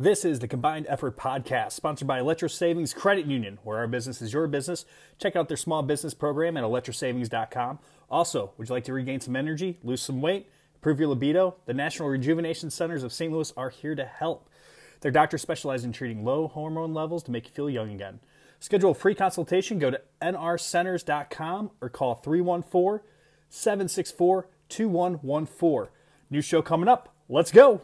This is the Combined Effort Podcast, sponsored by Electro Savings Credit Union, where our business is your business. Check out their small business program at electrosavings.com. Also, would you like to regain some energy, lose some weight, improve your libido? The National Rejuvenation Centers of St. Louis are here to help. Their doctors specialize in treating low hormone levels to make you feel young again. Schedule a free consultation. Go to nrcenters.com or call 314 764 2114. New show coming up. Let's go.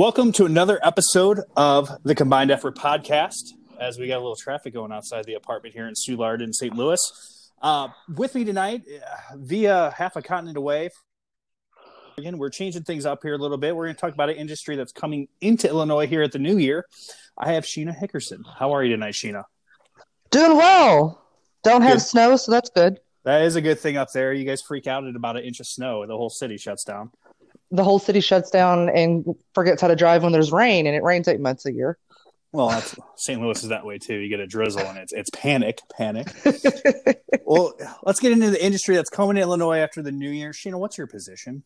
Welcome to another episode of the Combined Effort Podcast. As we got a little traffic going outside the apartment here in Soulard in St. Louis. Uh, with me tonight, uh, via half a continent away, again, we're changing things up here a little bit. We're going to talk about an industry that's coming into Illinois here at the new year. I have Sheena Hickerson. How are you tonight, Sheena? Doing well. Don't have Good. snow, so that's good. That is a good thing up there. You guys freak out at about an inch of snow, the whole city shuts down. The whole city shuts down and forgets how to drive when there's rain, and it rains eight months a year. Well, that's, St. Louis is that way too. You get a drizzle and it's it's panic, panic. well, let's get into the industry that's coming to Illinois after the new year. Sheena, what's your position?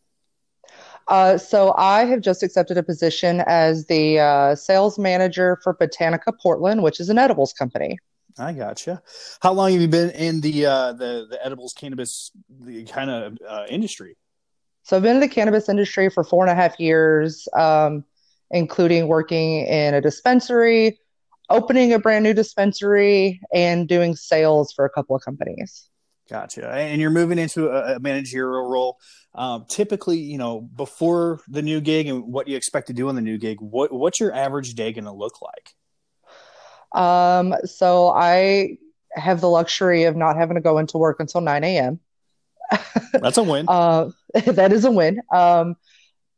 Uh, so I have just accepted a position as the uh, sales manager for Botanica Portland, which is an edibles company. I gotcha. How long have you been in the uh, the the edibles cannabis the kind of uh, industry? So I've been in the cannabis industry for four and a half years, um, including working in a dispensary, opening a brand new dispensary, and doing sales for a couple of companies. Gotcha. And you're moving into a, managerial role. Um, typically, you know, before the new gig and what you expect to do on the new gig, what what's your average day going to look like? Um, so I have the luxury of not having to go into work until 9 a.m. That's a win. Uh, that is a win. Um,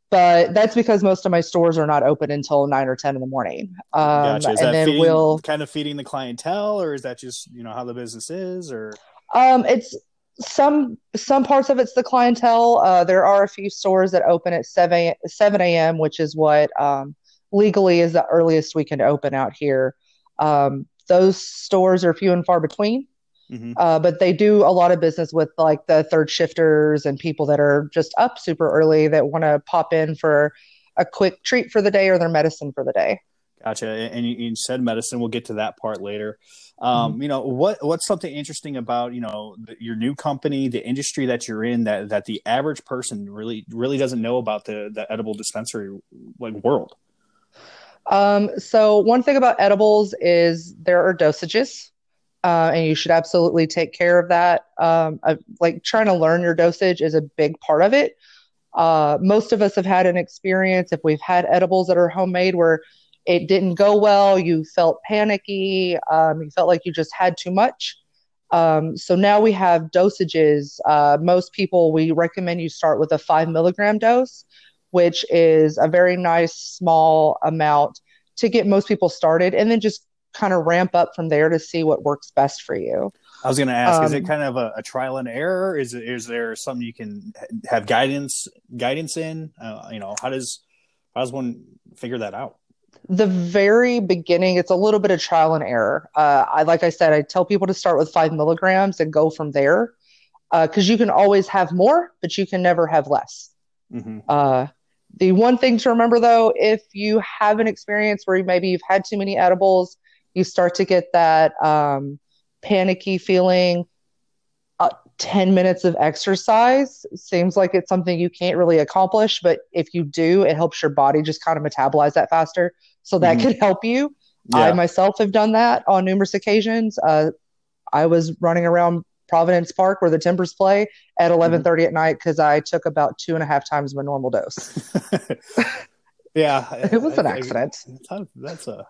but that's because most of my stores are not open until nine or 10 in the morning. Um, gotcha. Is and that then feeding, we'll, kind of feeding the clientele, or is that just you know how the business is, or um, it's some, some parts of it's the clientele. Uh, there are a few stores that open at 7, 7 a.m., which is what, um, legally is the earliest we can open out here. Um, those stores are few and far between. Mhm. Uh, but they do a lot of business with like the third shifters and people that are just up super early that want to pop in for a quick treat for the day or their medicine for the day. Gotcha. And you, you said medicine. We'll get to that part later. Um, You know what? What's something interesting about you know the, your new company, the industry that you're in, that that the average person really really doesn't know about the the edible dispensary like world. Um, so one thing about edibles is there are dosages, uh, and you should absolutely take care of that. Um, uh, like trying to learn your dosage is a big part of it. Uh, most of us have had an experience if we've had edibles that are homemade where it didn't go well, you felt panicky, um, you felt like you just had too much. Um, so now we have dosages. Uh, most people, we recommend you start with a five milligram dose, which is a very nice small amount to get most people started, and then just kind of ramp up from there to see what works best for you. I was going to ask: Is it Um, kind of a, a trial and error? Is it is there something you can have guidance guidance in? Uh, you know, how does how does one figure that out? the very beginning, it's a little bit of trial and error. Uh, I like I said, I tell people to start with five milligrams and go from there, because you can always have more, but you can never have less. hmm Uh, the one thing to remember though, if you have an experience where maybe you've had too many edibles, you start to get that um, panicky feeling. Uh, 10 minutes of exercise seems like it's something you can't really accomplish, but if you do, it helps your body just kind of metabolize that faster. So that Mhm. could help you. I myself have done that on numerous occasions. Uh, I was running around Providence Park where the Timbers play at 11:30 at night because I took about two and a half times my normal dose. yeah, It was an I- I- accident. that's- That's a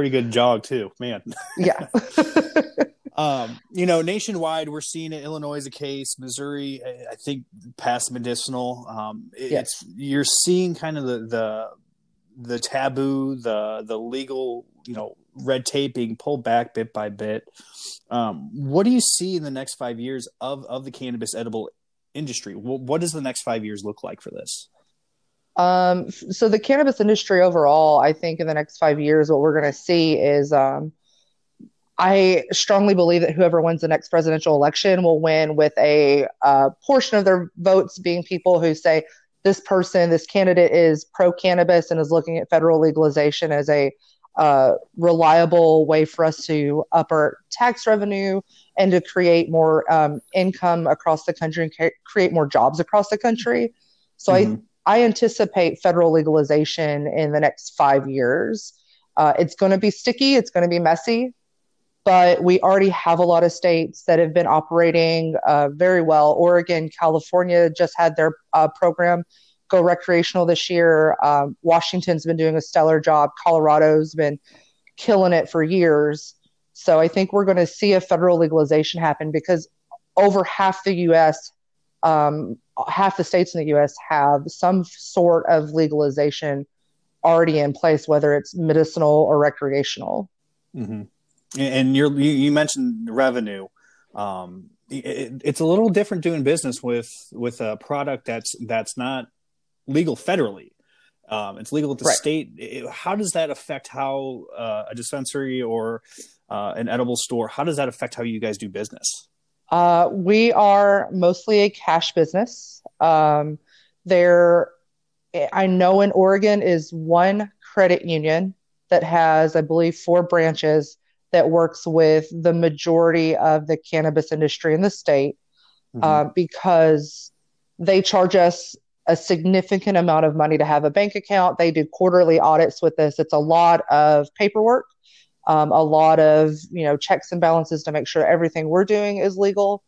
pretty good jog too, man. Yeah. Um, you know, nationwide, we're seeing it. Illinois is a case. Missouri, I think, past medicinal. Um, it- Yes. It's you're seeing kind of the the the taboo, the the legal, you know, red tape being pulled back bit by bit. Um, what do you see in the next five years of of the cannabis edible industry? What, what does the next five years look like for this? Um, so the cannabis industry overall, I think in the next five years, what we're going to see is, um, I strongly believe that whoever wins the next presidential election will win with a uh, portion of their votes being people who say this person, this candidate is pro cannabis and is looking at federal legalization as a uh, reliable way for us to up our tax revenue and to create more um, income across the country and ca- create more jobs across the country. So mm-hmm. I I anticipate federal legalization in the next five years. Uh, it's going to be sticky. It's going to be messy, but we already have a lot of states that have been operating uh, very well. Oregon, California just had their uh, program go recreational this year. Um, Washington's been doing a stellar job. Colorado's been killing it for years. So I think we're going to see a federal legalization happen because over half the U.S., um, half the states in the U.S. have some sort of legalization already in place, whether it's medicinal or recreational. Mm-hmm. And you you mentioned revenue. Um, it, it's a little different doing business with with a product that's that's not legal federally. Um, it's legal at the right. state. It, how does that affect how uh, a dispensary or uh, an edible store? How does that affect how you guys do business? Uh, we are mostly a cash business. Um, there, I know in Oregon is one credit union that has, I believe, four branches that works with the majority of the cannabis industry in the state mm-hmm. uh, because they charge us a significant amount of money to have a bank account. They do quarterly audits with us. It's a lot of paperwork, um, a lot of you know checks and balances to make sure everything we're doing is legal.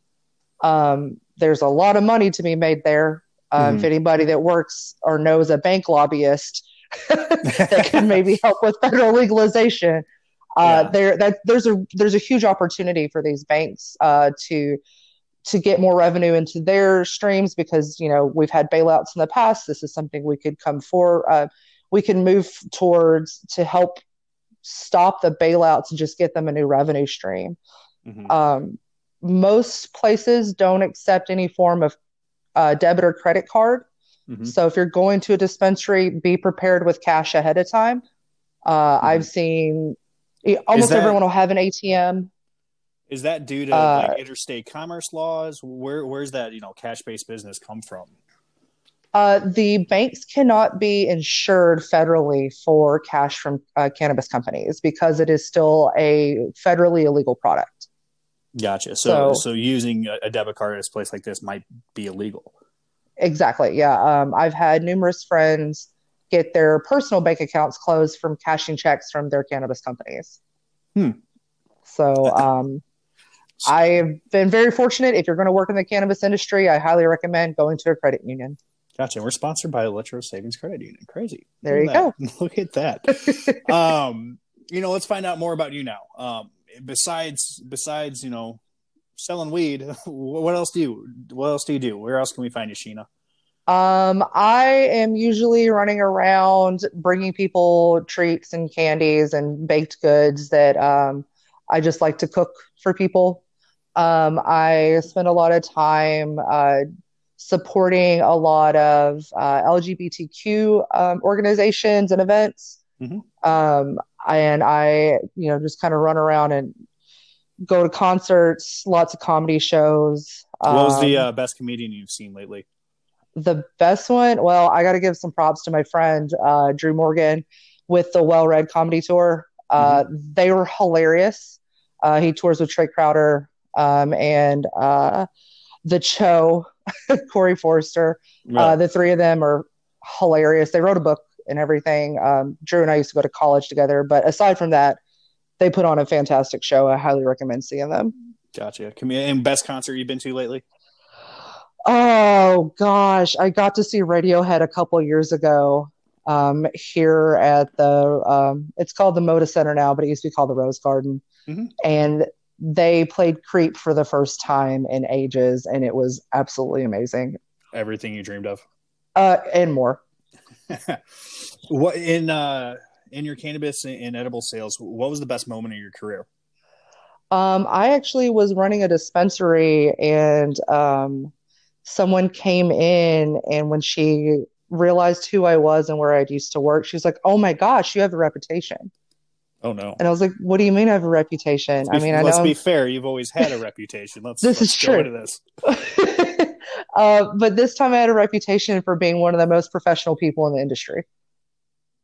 Um, there's a lot of money to be made there. Um, mm-hmm. If anybody that works or knows a bank lobbyist that can maybe help with federal legalization, uh, yeah. there that there's a there's a huge opportunity for these banks uh, to to get more revenue into their streams because you know we've had bailouts in the past this is something we could come for uh, we can move towards to help stop the bailouts and just get them a new revenue stream mm-hmm. um, most places don't accept any form of uh, debit or credit card mm-hmm. so if you're going to a dispensary be prepared with cash ahead of time uh, mm-hmm. i've seen almost that- everyone will have an atm is that due to uh, like interstate commerce laws? Where where's that you know cash based business come from? Uh, the banks cannot be insured federally for cash from uh, cannabis companies because it is still a federally illegal product. Gotcha. So, so, so using a, debit card at a place like this might be illegal. Exactly. Yeah. Um, I've had numerous friends get their personal bank accounts closed from cashing checks from their cannabis companies. Hmm. So, um, I've been very fortunate. If you're going to work in the cannabis industry, I highly recommend going to a credit union. Gotcha. We're sponsored by Electro Savings Credit Union. Crazy. There you go. Look at that. um, you know, let's find out more about you now. Um, besides, besides, you know, selling weed, what else do you, what else do you do? Where else can we find you, Sheena? Um, I am usually running around bringing people treats and candies and baked goods that um, I just like to cook for people. Um, I spend a lot of time uh, supporting a lot of uh, LGBTQ um, organizations and events. Mm-hmm. Um, and I, you know, just kind of run around and go to concerts, lots of comedy shows. What was the um, uh, best comedian you've seen lately? The best one, well, I got to give some props to my friend uh, Drew Morgan with the Well Red Comedy Tour. Uh, mm-hmm. They were hilarious. Uh, he tours with Trae Crowder um, and uh, the Cho, Corey Forrester. Uh, the three of them are hilarious. They wrote a book and everything. Um, Drew and I used to go to college together, but aside from that, they put on a fantastic show. I highly recommend seeing them. Gotcha. And best concert you've been to lately? Oh gosh, I got to see Radiohead a couple years ago um, here at the. Um, it's called the Moda Center now, but it used to be called the Rose Garden, mm-hmm. and they played Creep for the first time in ages, and it was absolutely amazing. Everything you dreamed of, uh, and more. what in uh, in your cannabis and edible sales? What was the best moment of your career? Um, I actually was running a dispensary, and um, someone came in, and when she realized who I was and where I'd used to work, she's like, "Oh my gosh, you have a reputation." Oh no! And I was like, "What do you mean I have a reputation?" Let's I mean, be, I let's know be fair. You've always had a reputation. Let's This let's is true. into this. uh, but this time I had a reputation for being one of the most professional people in the industry.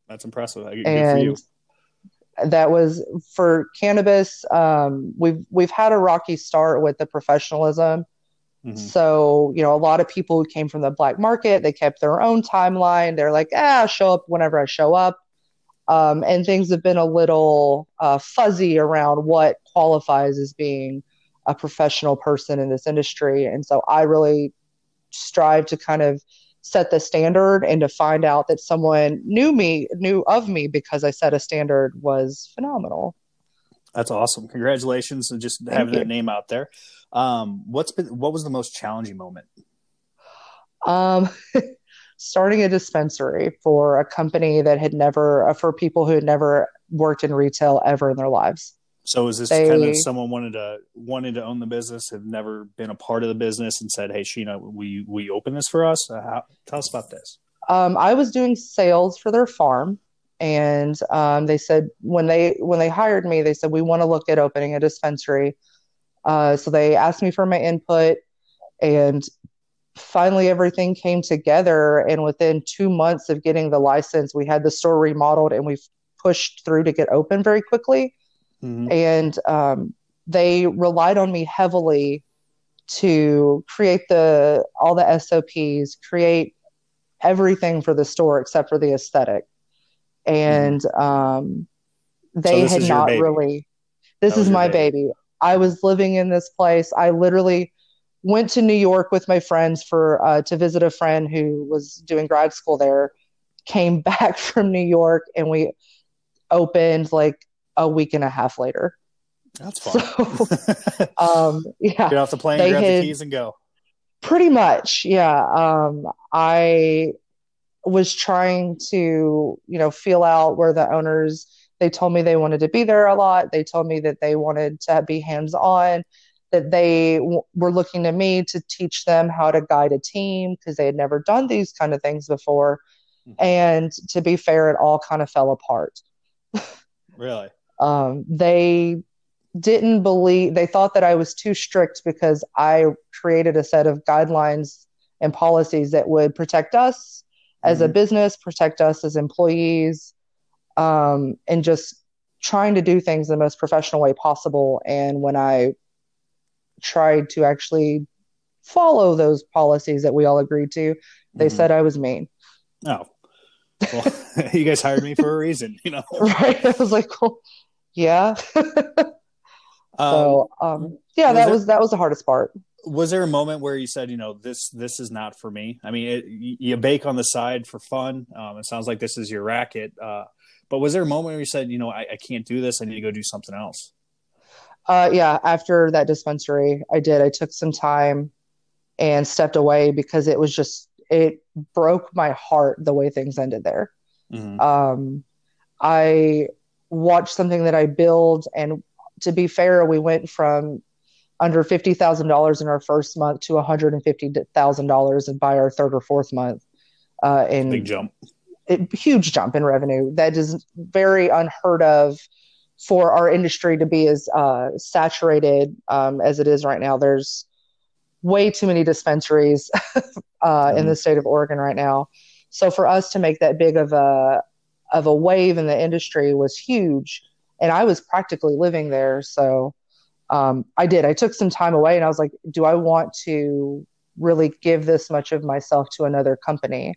That's impressive. Good for you. and that was for cannabis. Um, we've we've had a rocky start with the professionalism. Mhm. So you know, a lot of people who came from the black market, they kept their own timeline. They're like, ah, I'll show up whenever I show up. Um, and things have been a little uh, fuzzy around what qualifies as being a professional person in this industry. And so I really strive to kind of set the standard and to find out that someone knew me, knew of me because I set a standard was phenomenal. That's awesome. Congratulations and just having that name out there. Um, what's been what was the most challenging moment? Um, starting a dispensary for a company that had never, uh, for people who had never worked in retail ever in their lives. So is this They- kind of someone wanted to wanted to own the business, have never been a part of the business, and said, "Hey, Sheena, we we open this for us." Uh, how, tell us about this. Um, I was doing sales for their farm, and um, they said when they when they hired me, they said we want to look at opening a dispensary. Uh, so they asked me for my input, and finally everything came together. And within two months of getting the license, we had the store remodeled, and we've pushed through to get open very quickly. Mhm. and um, they relied on me heavily to create the all the SOPs, create everything for the store except for the aesthetic. And um, they Mm-hmm. this had not really. This That is my baby. baby. I was living in this place. I literally went to New York with my friends for uh, to visit a friend who was doing grad school there. Came back from New York and we opened like a week and a half later. That's fun. So, um, yeah, Get off the plane, grab had- the keys, and go. pretty much. Yeah. Um, I was trying to, you know, feel out where the owners, they told me they wanted to be there a lot. They told me that they wanted to be hands on, that they w- were looking to me to teach them how to guide a team because they had never done these kind of things before. Mhm. And to be fair, it all kind of fell apart. Really? um, they didn't believe they thought that i was too strict because i created a set of guidelines and policies that would protect us as a Mhm. business protect us as employees um, and just trying to do things the most professional way possible and when i tried to actually follow those policies that we all agreed to they Mhm. said i was mean "Oh, well, you guys hired me for a reason." You know. right i was like well, yeah Um, so um, yeah was that there- was that was the hardest part was there a moment where you said, you know, this this is not for me? I mean, it, you you bake on the side for fun. Um, it sounds like this is your racket. Uh, but was there a moment where you said, you know, I, I can't do this. I need to go do something else? Uh, yeah, after that dispensary, I did. I took some time and stepped away because it was just, it broke my heart the way things ended there. Mhm. Um, I watched something that I build, and to be fair, we went from under fifty thousand dollars in our first month to one hundred and fifty thousand dollars by our third or fourth month. Uh, in Big jump. a huge jump in revenue that is very unheard of for our industry to be as uh, saturated um, as it is right now. There's way too many dispensaries uh, in Mhm. the state of Oregon right now. So for us to make that big of a of a wave in the industry was huge, and I was practically living there. So um, I did. I took some time away, and I was like, "Do I want to really give this much of myself to another company?"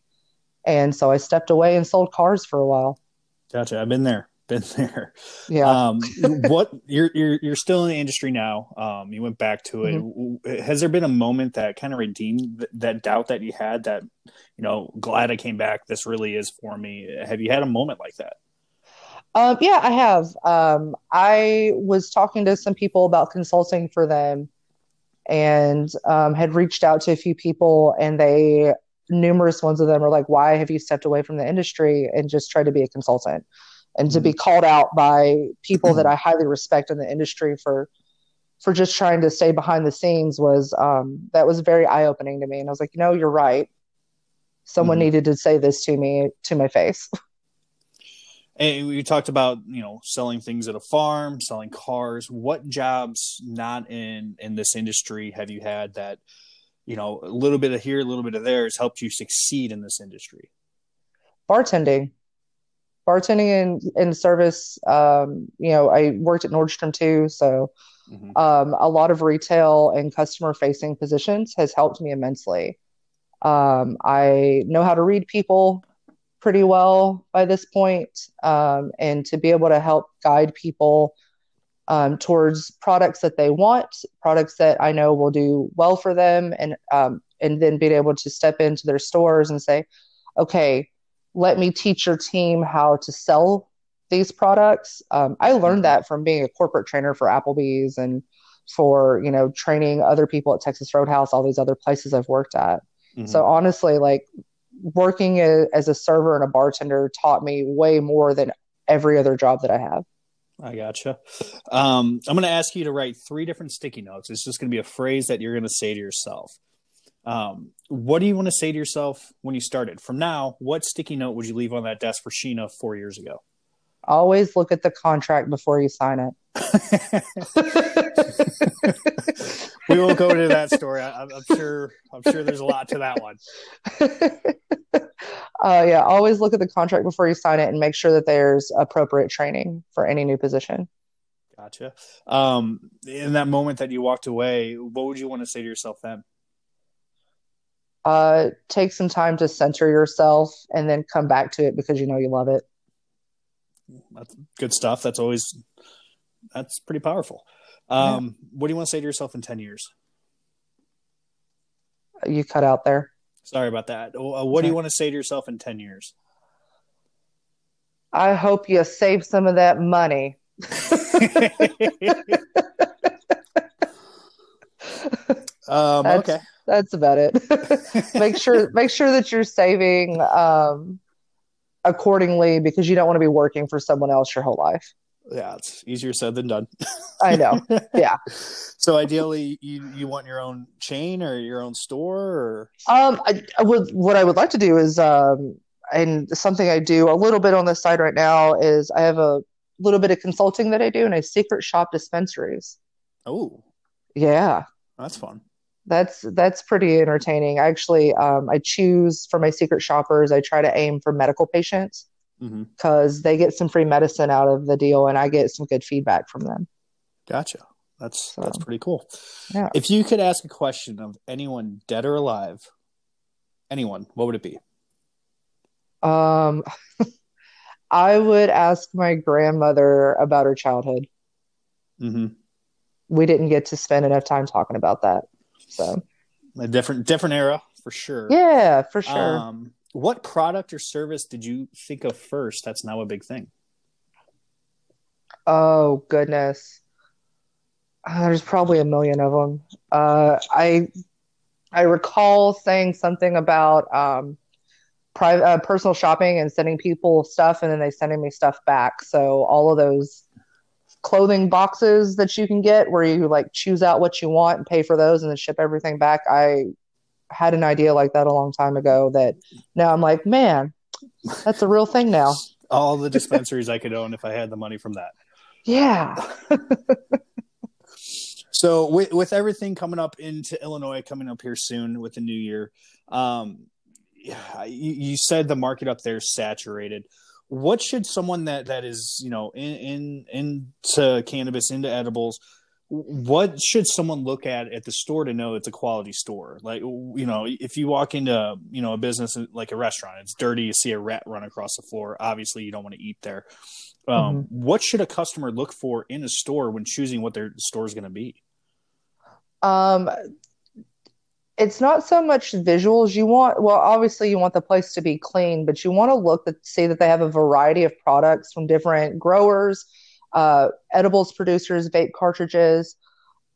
And so I stepped away and sold cars for a while. Gotcha. I've been there. Been there. Yeah. Um, what you're you're you're still in the industry now. Um, you went back to it. Mm-hmm. Has there been a moment that kind of redeemed th- that doubt that you had? That you know, glad I came back. This really is for me. Have you had a moment like that? Um, yeah, I have. Um, I was talking to some people about consulting for them and um, had reached out to a few people, and they, numerous ones of them are like, Why have you stepped away from the industry and just tried to be a consultant? And to be called out by people that I highly respect in the industry for for just trying to stay behind the scenes was um, that was very eye opening to me. And I was like, you know, you're right. someone Mhm. needed to say this to me to my face. And we talked about you know selling things at a farm, selling cars. What jobs not in in this industry have you had that you know a little bit of here, a little bit of there has helped you succeed in this industry? Bartending, bartending and in service. Um, you know, I worked at Nordstrom too, so Mhm. um, a lot of retail and customer facing positions has helped me immensely. Um, I know how to read people pretty well by this point, um, and to be able to help guide people um, towards products that they want, products that I know will do well for them, and um, and then being able to step into their stores and say, okay, let me teach your team how to sell these products. Um, I learned Mhm. that from being a corporate trainer for Applebee's and for you know training other people at Texas Roadhouse, all these other places I've worked at. Mhm. So honestly, like working a, as a server and a bartender taught me way more than every other job that I have. I gotcha. Um, I'm going to ask you to write three different sticky notes. It's just going to be a phrase that you're going to say to yourself. Um, what do you want to say to yourself when you started? From now, what sticky note would you leave on that desk for Sheena four years ago? Always look at the contract before you sign it. we won't go into that story. I, I'm sure. I'm sure there's a lot to that one. uh, yeah, always look at the contract before you sign it and make sure that there's appropriate training for any new position. Gotcha. Um, in that moment that you walked away, what would you want to say to yourself then? Uh, take some time to center yourself and then come back to it because you know you love it. That's good stuff. That's always that's pretty powerful. Um, What do you want to say to yourself in ten years? You cut out there. Sorry about that. Uh, What do you want to say to yourself in ten years? I hope you save some of that money. um, okay. That's about it. make sure make sure that you're saving um, accordingly because you don't want to be working for someone else your whole life. Yeah, it's easier said than done. I know. Yeah. So ideally, you you want your own chain or your own store, or Um, I, I would what I would like to do is um, and something I do a little bit on the side right now is I have a little bit of consulting that I do and I secret shop dispensaries. oh, Yeah. that's fun. That's that's pretty entertaining. Actually, um, I choose for my secret shoppers. I try to aim for medical patients because they get some free medicine out of the deal, and I get some good feedback from them. Gotcha. That's So, that's pretty cool. yeah. If you could ask a question of anyone dead or alive, anyone, what would it be? Um, I would ask my grandmother about her childhood. hmm We didn't get to spend enough time talking about that. So, A different different era for sure. yeah, for sure. Um, what product or service did you think of first? That's now a big thing. Oh, goodness. Uh, there's probably a million of them. Uh, I I recall saying something about um, private uh, personal shopping and sending people stuff, and then they sending me stuff back. So all of those clothing boxes that you can get, where you like choose out what you want and pay for those, and then ship everything back. I had an idea like that a long time ago. That now I'm like, man, that's a real thing now. All the dispensaries I could own if I had the money from that. Yeah. So with with everything coming up into Illinois, coming up here soon with the new year, um, yeah, you, you said the market up there is saturated. What should someone that that is you know in in into cannabis into edibles? What should someone look at at the store to know it's a quality store? Like you know, if you walk into you know a business like a restaurant, it's dirty. You see a rat run across the floor. Obviously, you don't want to eat there. Um, What should a customer look for in a store when choosing what their store is going to be? Um, it's not so much visuals. You want, well, obviously you want the place to be clean, but you want to look to see that they have a variety of products from different growers, uh, edibles producers, vape cartridges.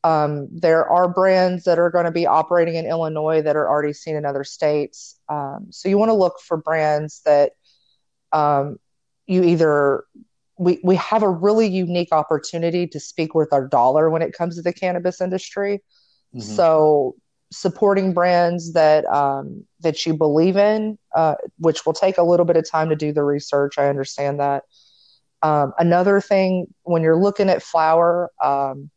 Um, there are brands that are going to be operating in Illinois that are already seen in other states. Um, so you want to look for brands that um, you either we we have a really unique opportunity to speak with our dollar when it comes to the cannabis industry. Mhm. So supporting brands that um, that you believe in, uh, which will take a little bit of time to do the research. I understand that. Um, another thing, when you're looking at flower, um,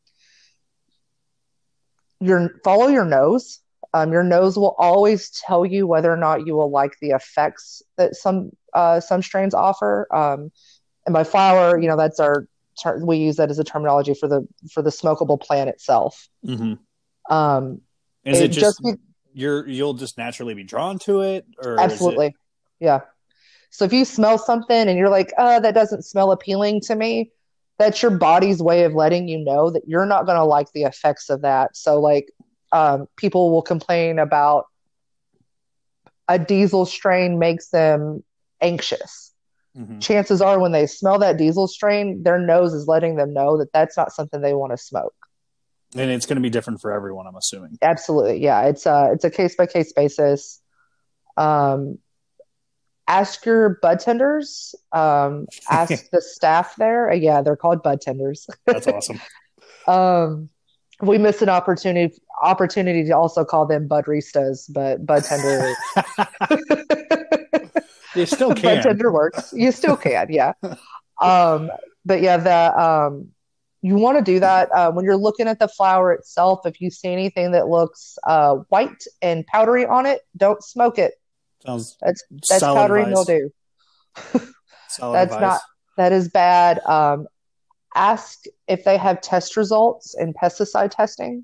your follow your nose. Um, your nose will always tell you whether or not you will like the effects that some uh, some strains offer. Um, and by flower, you know that's our ter- we use that as a terminology for the for the smokable plant itself. Mm-hmm. Um, Is it, just, be- you're you'll just naturally be drawn to it, or is it- absolutely, yeah. So if you smell something and you're like, "Uh, that doesn't smell appealing to me," that's your body's way of letting you know that you're not going to like the effects of that. So like, um, people will complain about a diesel strain makes them anxious. Mhm. chances are when they smell that diesel strain, their nose is letting them know that that's not something they want to smoke. And it's going to be different for everyone. I'm assuming. Absolutely, yeah. It's a it's a case by case basis. Um, ask your bud tenders. Um, ask the staff there. Uh, Yeah, they're called bud tenders. That's awesome. Um, we missed an opportunity opportunity to also call them budristas, but bud tender you still can. bud tender works. You still can, yeah. Um, but yeah, the um, you want to do that uh, when you're looking at the flower itself. If you see anything that looks uh, white and powdery on it, don't smoke it. Sounds That's that's powdery advice. mildew. That's advice. not that is bad. Um, ask if they have test results in pesticide testing.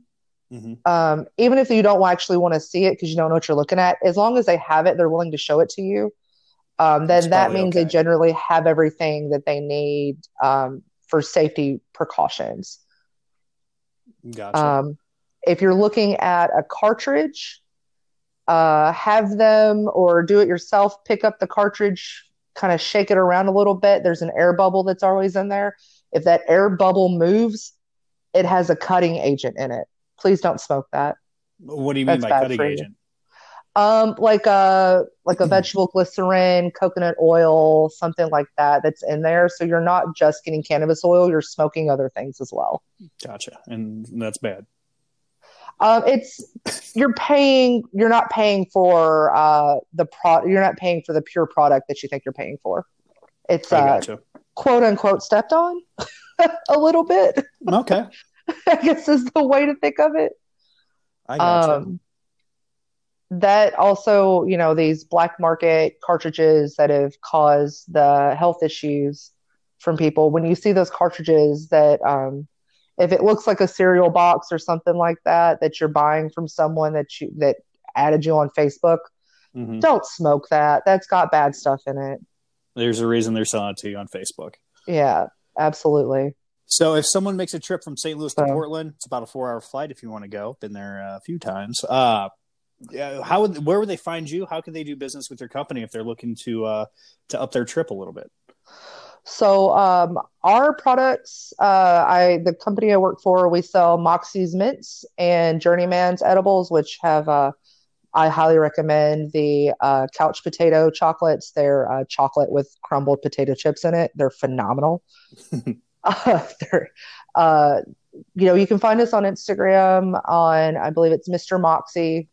Mhm. Um, even if you don't actually want to see it because you don't know what you're looking at, as long as they have it, they're willing to show it to you. Um, then that means they generally have everything that they need um, for safety precautions. Gotcha. Um, if you're looking at a cartridge, uh, have them or do it yourself. Pick up the cartridge, kind of shake it around a little bit. There's an air bubble that's always in there. If that air bubble moves, it has a cutting agent in it. Please don't smoke that. what do you mean that's by bad cutting agent? Um, like a like a vegetable glycerin, coconut oil, something like that that's in there. So you're not just getting cannabis oil, you're smoking other things as well. Gotcha. And that's bad. Um, it's you're paying. You're not paying for uh, the pro. You're not paying for the pure product that you think you're paying for. It's uh, quote unquote stepped on a little bit. Okay. I guess is the way to think of it. I gotcha. Um, that also, you know, these black market cartridges that have caused the health issues from people. When you see those cartridges that, um, if it looks like a cereal box or something like that, that you're buying from someone that you that added you on Facebook, Mhm. don't smoke that. That's got bad stuff in it. There's a reason they're selling it to you on Facebook. Yeah, absolutely. So if someone makes a trip from St. Louis to So- Portland, it's about a four-hour flight if you want to go. Been there uh, a few times. Uh, yeah, how would where would they find you? How could they do business with your company if they're looking to uh, to up their trip a little bit? So um, our products, uh, I the company I work for, we sell Moxie's mints and Journeyman's edibles, which have uh, I highly recommend the uh, couch potato chocolates. They're uh, chocolate with crumbled potato chips in it. They're phenomenal. uh, they're, uh, you know, you can find us on Instagram on I believe it's Mr. Moxie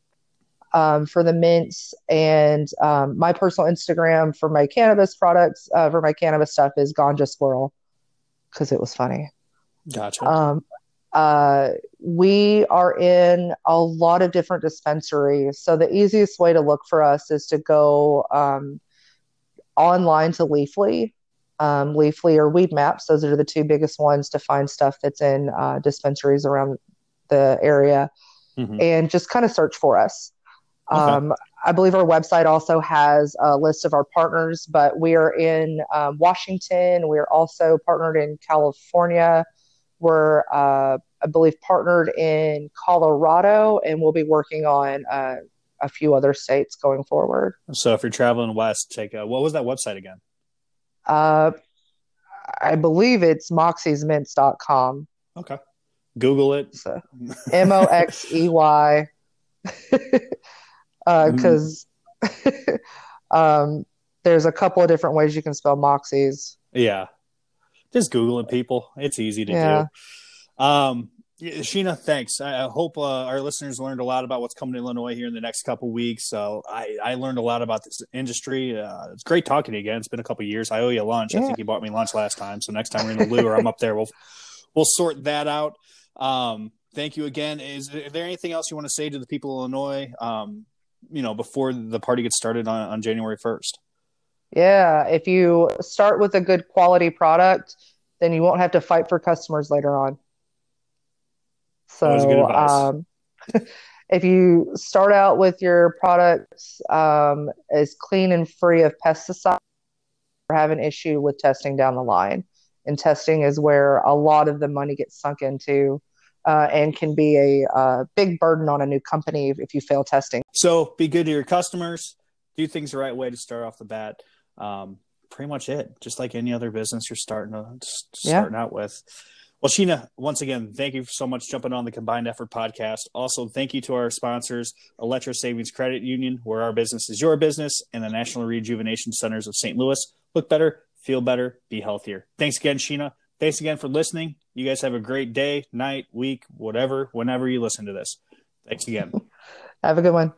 um, for the mints, and um, my personal Instagram for my cannabis products, uh, for my cannabis stuff is Ganja Squirrel because it was funny. Gotcha. Um, uh, we are in a lot of different dispensaries, so the easiest way to look for us is to go um, online to Leafly. Um, Leafly or Weedmaps; those are the two biggest ones to find stuff that's in uh, dispensaries around the area Mhm. and just kind of search for us. Okay. Um, I believe our website also has a list of our partners, but we are in um, Washington. We're also partnered in California. We're, uh, I believe, partnered in Colorado, and we'll be working on uh, a few other states going forward. So if you're traveling west, take a, what was that website again? Uh, I believe it's moxiesmints.com. Okay. Google it. M O X E Y. Because um, there's a couple of different ways you can spell Moxies. Yeah. Just googling people. It's easy to Yeah. do. Um, Yeah, Sheena, thanks. I, hope uh, our listeners learned a lot about what's coming to Illinois here in the next couple weeks. So I, I learned a lot about this industry. Uh, it's great talking to you again. It's been a couple years. I owe you lunch. Yeah. I think you bought me lunch last time. So next time we're in the Lou or I'm up there, we'll we'll sort that out. Um, thank you again. Is, is, there anything else you want to say to the people of Illinois? Um, you know, before the party gets started on, on January first. Yeah, if you start with a good quality product, then you won't have to fight for customers later on. So, um, if you start out with your products um, as clean and free of pesticides, or have an issue with testing down the line. And testing is where a lot of the money gets sunk into. Uh, and can be a uh, big burden on a new company if you fail testing. So be good to your customers, do things the right way to start off the bat. Um, pretty much it. Just like any other business you're starting to starting yeah. out with. Well, Sheena, once again, thank you so much jumping on the Combined Effort podcast. Also, thank you to our sponsors, Electro Savings Credit Union, where our business is your business, and the National Rejuvenation Centers of St. Louis. Look better, feel better, be healthier. Thanks again, Sheena. Thanks again for listening. You guys have a great day, night, week, whatever, whenever you listen to this. Thanks again. have a good one.